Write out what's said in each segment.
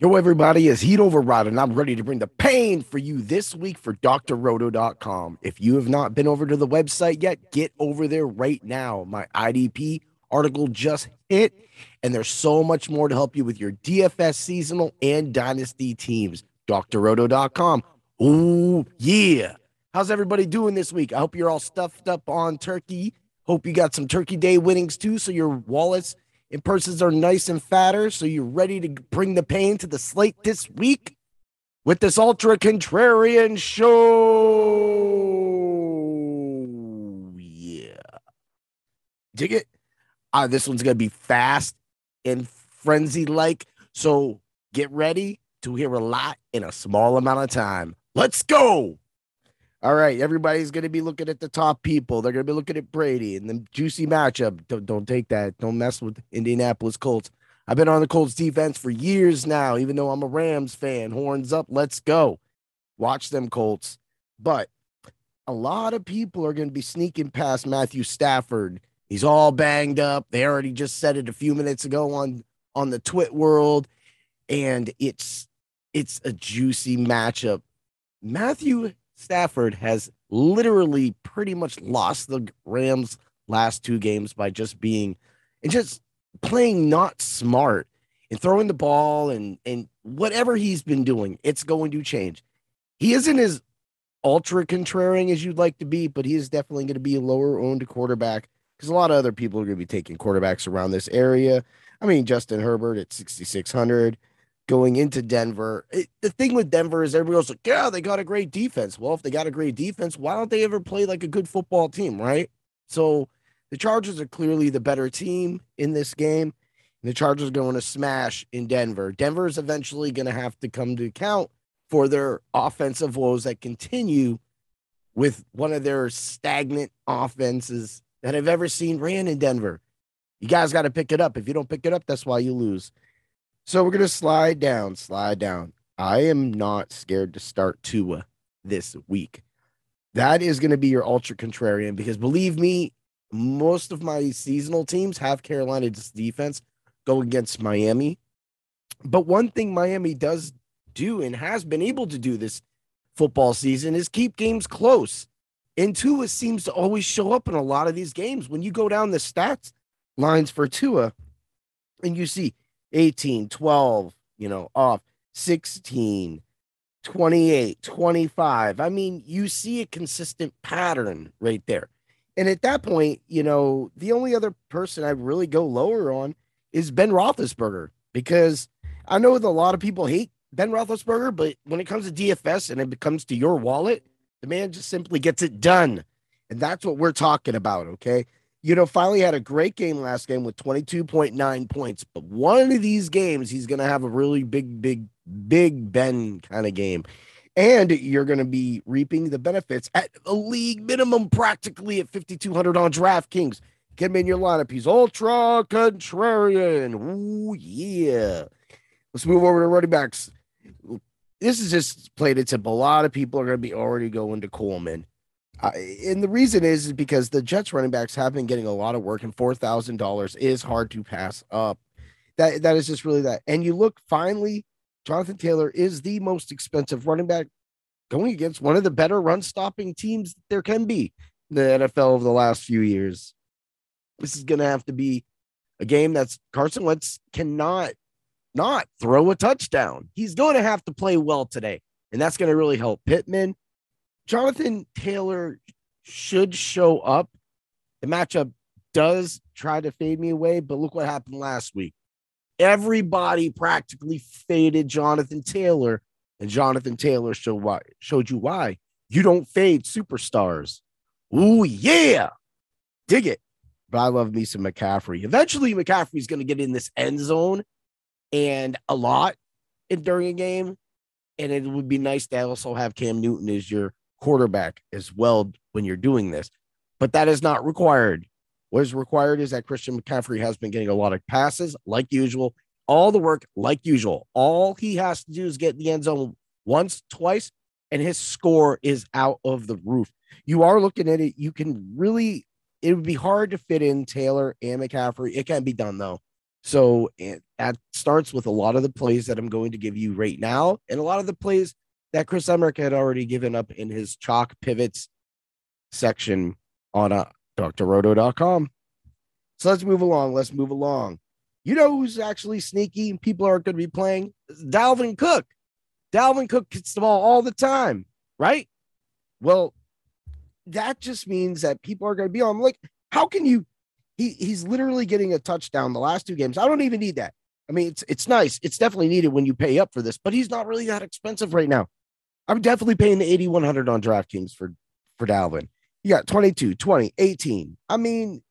Yo, everybody, it's Heat Override, and I'm ready to bring the pain for you this week for drroto.com. If you have not been over to the website yet, get over there right now. My IDP article just hit, and there's so much more to help you with your DFS seasonal and dynasty teams. drroto.com. Ooh, yeah. How's everybody doing this week? I hope you're all stuffed up on turkey. Hope you got some Turkey Day winnings too, so your wallets and purses are nice and fatter. So you're ready to bring the pain to the slate this week with this ultra contrarian show. Yeah. Dig it? Uh, this one's going to be fast and frenzy like. So get ready to hear a lot in a small amount of time. Let's go. All right, everybody's going to be looking at the top people. They're going to be looking at Brady and the juicy matchup. Don't, don't take that. Don't mess with Indianapolis Colts. I've been on the Colts defense for years now, even though I'm a Rams fan. Horns up, let's go. Watch them Colts. But a lot of people are going to be sneaking past Matthew Stafford. He's all banged up. They already just said it a few minutes ago on on the Twit world, and it's it's a juicy matchup. Matthew Stafford has literally pretty much lost the Rams last two games by just being and just playing not smart and throwing the ball and and whatever he's been doing, it's going to change. He isn't as ultra contrarian as you'd like to be, but he is definitely going to be a lower owned quarterback because a lot of other people are going to be taking quarterbacks around this area. I mean, Justin Herbert at 6,600 going into Denver. It, the thing with Denver is everybody goes like, yeah, they got a great defense. Well, if they got a great defense, why don't they ever play like a good football team, right? So the Chargers are clearly the better team in this game. And the Chargers are going to smash in Denver. Denver is eventually going to have to come to account for their offensive woes that continue with one of their stagnant offenses that I've ever seen ran in Denver. You guys got to pick it up. If you don't pick it up, that's why you lose. So we're to slide down, slide down. I am not scared to start Tua this week. That is to be your ultra contrarian because believe me, most of my seasonal teams have Carolina's defense go against Miami. But one thing Miami does do and has been able to do this football season is keep games close. And Tua seems to always show up in a lot of these games. When you go down the stats lines for Tua and you see 18, 12, you know, off 16, 28, 25. I mean, you see a consistent pattern right there. And at that point, you know, the only other person I really go lower on is Ben Roethlisberger because I know that a lot of people hate Ben Roethlisberger, but when it comes to DFS and it comes to your wallet, the man just simply gets it done. And that's what we're talking about. Okay you know, finally had a great game last game with 22.9 points. But one of these games, he's going to have a really big, big, big Ben kind of game. And you're going to be reaping the benefits at a league minimum, practically at 5,200 on DraftKings. Get him in your lineup. He's ultra contrarian. Ooh, yeah. Let's move over to running backs. This is just played it simple. A lot of people are going to be already going to Coleman. Uh, and the reason is, is because the Jets running backs have been getting a lot of work, and four thousand dollars is hard to pass up. That that is just really that. And you look finally, Jonathan Taylor is the most expensive running back going against one of the better run stopping teams there can be in the NFL over the last few years. This is going to have to be a game that's Carson Wentz cannot not throw a touchdown. He's going to have to play well today, and that's going to really help Pittman Jonathan Taylor should show up. The matchup does try to fade me away, but look what happened last week. Everybody practically faded Jonathan Taylor, and Jonathan Taylor showed why showed you why. You don't fade superstars. Ooh, yeah. Dig it. But I love me some McCaffrey. Eventually, McCaffrey's going to get in this end zone and a lot in, during a game. And it would be nice to also have Cam Newton as your quarterback as well when you're doing this, but that is not required. What is required is that Christian McCaffrey has been getting a lot of passes like usual, all the work like usual. All he has to do is get the end zone once, twice, and his score is out of the roof. You are looking at it, you can really, it would be hard to fit in Taylor and McCaffrey. It can be done though. So that starts with a lot of the plays that I'm going to give you right now, and a lot of the plays that Chris Emmerich had already given up in his chalk pivots section on uh, drroto.com. So let's move along. Let's move along. You know who's actually sneaky and people aren't going to be playing? Dalvin Cook. Dalvin Cook gets the ball all the time, right? Well, that just means that people are going to be on. Like, how can you? He he's literally getting a touchdown the last two games. I don't even need that. I mean, it's it's nice. It's definitely needed when you pay up for this, but he's not really that expensive right now. I'm definitely paying the 8100 on DraftKings for for Dalvin. You got 22, 20, 18. I mean,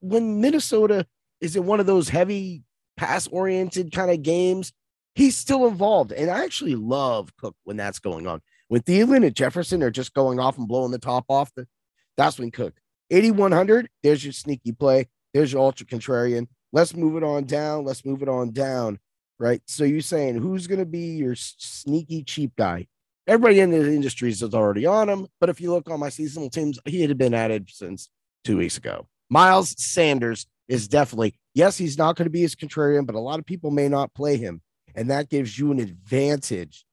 when Minnesota is in one of those heavy pass oriented kind of games, he's still involved. And I actually love Cook when that's going on. When Thielen and Jefferson are just going off and blowing the top off, the, that's when Cook. 8,100, there's your sneaky play. There's your ultra contrarian. Let's move it on down. Let's move it on down. Right. So you're saying who's going to be your sneaky cheap guy? Everybody in the industry is already on him. But if you look on my seasonal teams, he had been added since two weeks ago. Miles Sanders is definitely, yes, he's not going to be as contrarian, but a lot of people may not play him. And that gives you an advantage.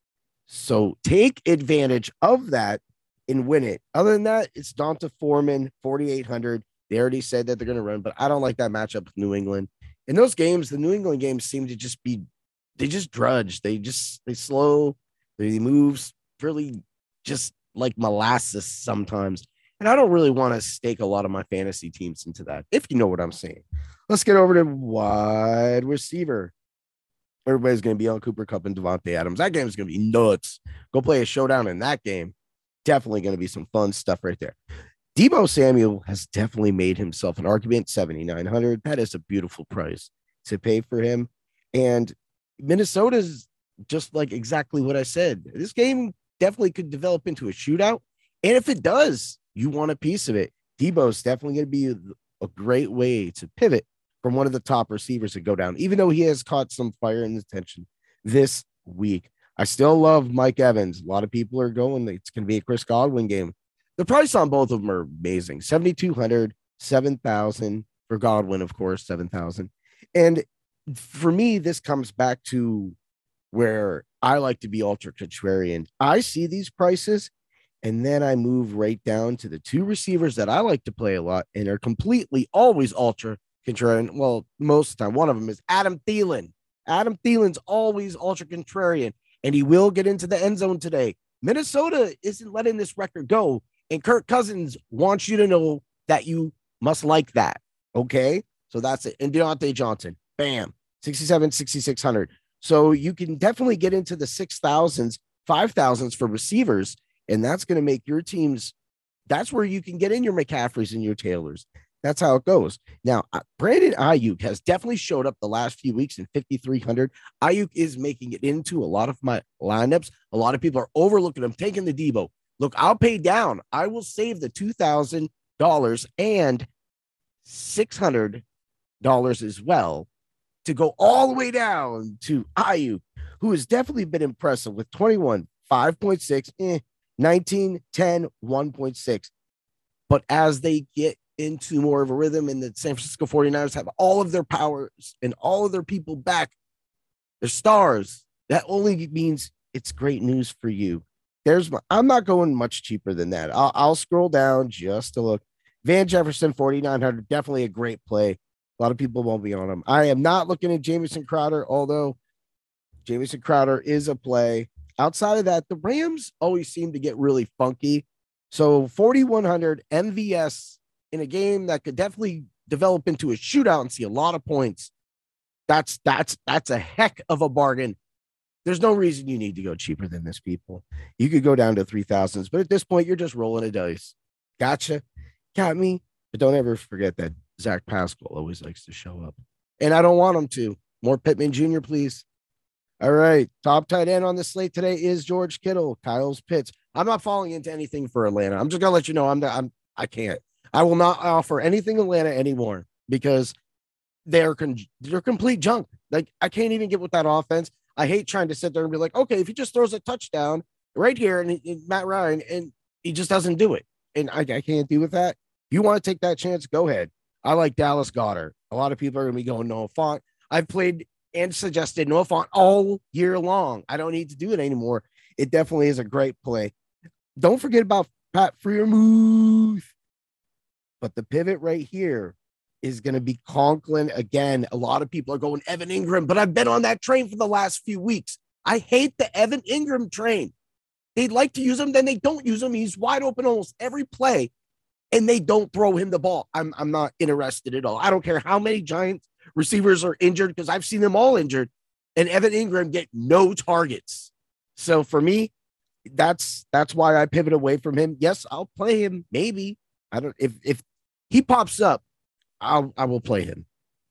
So take advantage of that and win it. Other than that, it's D'Onta Foreman, 4,800. They already said that they're going to run, but I don't like that matchup with New England. In those games, the New England games seem to just be, they just drudge. They just, they slow, they moves really just like molasses sometimes. And I don't really want to stake a lot of my fantasy teams into that, if you know what I'm saying. Let's get over to wide receiver. Everybody's going to be on Cooper Kupp and Davante Adams. That game is going to be nuts. Go play a showdown in that game. Definitely going to be some fun stuff right there. Deebo Samuel has definitely made himself an argument. 7,900. That is a beautiful price to pay for him. And Minnesota's just like exactly what I said. This game definitely could develop into a shootout. And if it does, you want a piece of it. Deebo's definitely going to be a, a, great way to pivot from one of the top receivers to go down, even though he has caught some fire and attention this week. I still love Mike Evans. A lot of people are going, it's going to be a Chris Godwin game. The price on both of them are amazing 7,200, 7,000 for Godwin, of course, 7,000. And for me, this comes back to where I like to be ultra contrarian. I see these prices and then I move right down to the two receivers that I like to play a lot and are completely always ultra contrarian. Well, most of the time, one of them is Adam Thielen. Adam Thielen's always ultra contrarian, and he will get into the end zone today. Minnesota isn't letting this record go, and Kirk Cousins wants you to know that you must like that. Okay. So that's it. And Diontae Johnson, bam, 67, 6,600. So you can definitely get into the 6,000s, 5,000s for receivers and that's going to make your teams. That's where you can get in your McCaffreys and your Taylors. That's how it goes. Now, uh, Brandon Aiyuk has definitely showed up the last few weeks in 5,300. Ayuk is making it into a lot of my lineups. A lot of people are overlooking him, taking the Deebo. Look, I'll pay down. I will save the $2,000 and $600 as well to go all the way down to Aiyuk, who has definitely been impressive with 21, 5.6, eh, 19, 10, 1.6. But as they get into more of a rhythm and the San Francisco 49ers have all of their powers and all of their people back, their stars, that only means it's great news for you. There's my, I'm not going much cheaper than that. I'll, I'll scroll down just to look. Van Jefferson, 4,900, definitely a great play. A lot of people won't be on him. I am not looking at Jamison Crowder, although Jamison Crowder is a play. Outside of that, the Rams always seem to get really funky. So 4,100 MVS in a game that could definitely develop into a shootout and see a lot of points. That's that's that's a heck of a bargain. There's no reason you need to go cheaper than this, people. You could go down to three thousands, but at this point, you're just rolling a dice. Gotcha, got me. But don't ever forget that Zach Pascal always likes to show up, and I don't want him to. More Pittman Jr., please. All right. Top tight end on the slate today is George Kittle, Kyle's Pitts. I'm not falling into anything for Atlanta. I'm just gonna let you know I'm not, I'm I can't. I will not offer anything Atlanta anymore because they're con- they're complete junk. Like I can't even get with that offense. I hate trying to sit there and be like, okay, if he just throws a touchdown right here and, and Matt Ryan and he just doesn't do it, and I, I can't do with that. You want to take that chance? Go ahead. I like Dallas Goedert. A lot of people are gonna be going Noah Fant. I've played and suggested Noah Fant all year long. I don't need to do it anymore. It definitely is a great play. Don't forget about Pat Freiermuth. But the pivot right here is going to be Conklin again. A lot of people are going Evan Engram, but I've been on that train for the last few weeks. I hate the Evan Engram train. They'd like to use him, then they don't use him. He's wide open almost every play, and they don't throw him the ball. I'm, I'm not interested at all. I don't care how many Giants receivers are injured because I've seen them all injured, and Evan Engram get no targets. So for me, that's that's why I pivot away from him. Yes, I'll play him. Maybe I don't if if he pops up, I'll I will play him.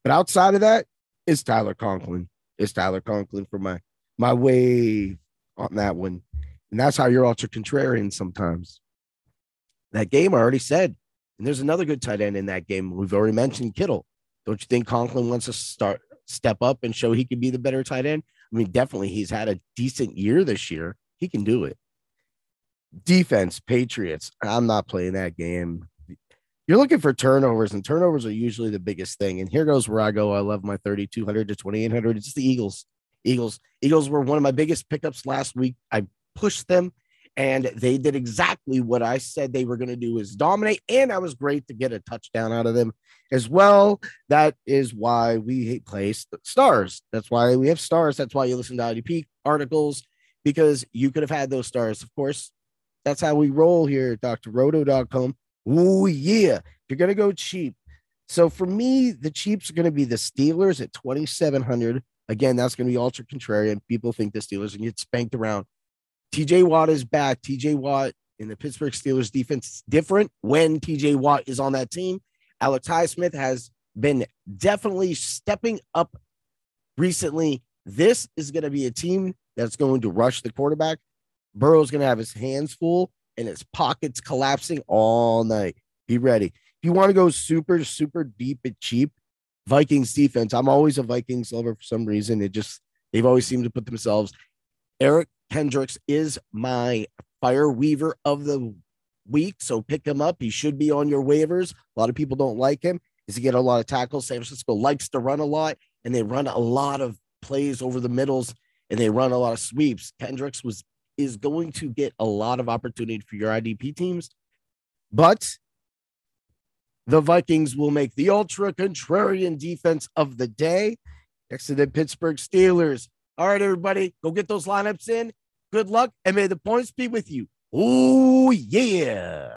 But outside of that, it's Tyler Conklin. It's Tyler Conklin for my my way on that one. And that's how you're ultra contrarian sometimes. That game I already said. And there's another good tight end in that game. We've already mentioned Kittle. Don't you think Conklin wants to start step up and show he can be the better tight end? I mean, definitely he's had a decent year this year. He can do it. Defense, Patriots. I'm not playing that game. You're looking for turnovers, and turnovers are usually the biggest thing. And here goes where I go. I love my 3,200 to 2,800. It's the Eagles. Eagles. Eagles were one of my biggest pickups last week. I pushed them and they did exactly what I said they were going to do is dominate. And I was great to get a touchdown out of them as well. That is why we place stars. That's why we have stars. That's why you listen to IDP articles because you could have had those stars. Of course, that's how we roll here at drroto.com. Oh, yeah. You're going to go cheap. So for me, the cheaps are going to be the Steelers at 2,700. Again, that's going to be ultra contrarian. People think the Steelers are going to get spanked around. TJ Watt is back. TJ Watt in the Pittsburgh Steelers defense is different when TJ Watt is on that team. Alex Highsmith has been definitely stepping up recently. This is going to be a team that's going to rush the quarterback. Burrow's going to have his hands full and his pockets collapsing all night. Be ready. If you want to go super, super deep and cheap, Vikings defense. I'm always a Vikings lover for some reason. It just, they've always seemed to put themselves. Eric Kendricks is my fire weaver of the week. So pick him up. He should be on your waivers. A lot of people don't like him. Is he get a lot of tackles? San Francisco likes to run a lot, and they run a lot of plays over the middles, and they run a lot of sweeps. Kendricks was is going to get a lot of opportunity for your IDP teams, but the Vikings will make the ultra contrarian defense of the day next to the Pittsburgh Steelers. All right, everybody, go get those lineups in. Good luck, and may the points be with you. Oh, yeah.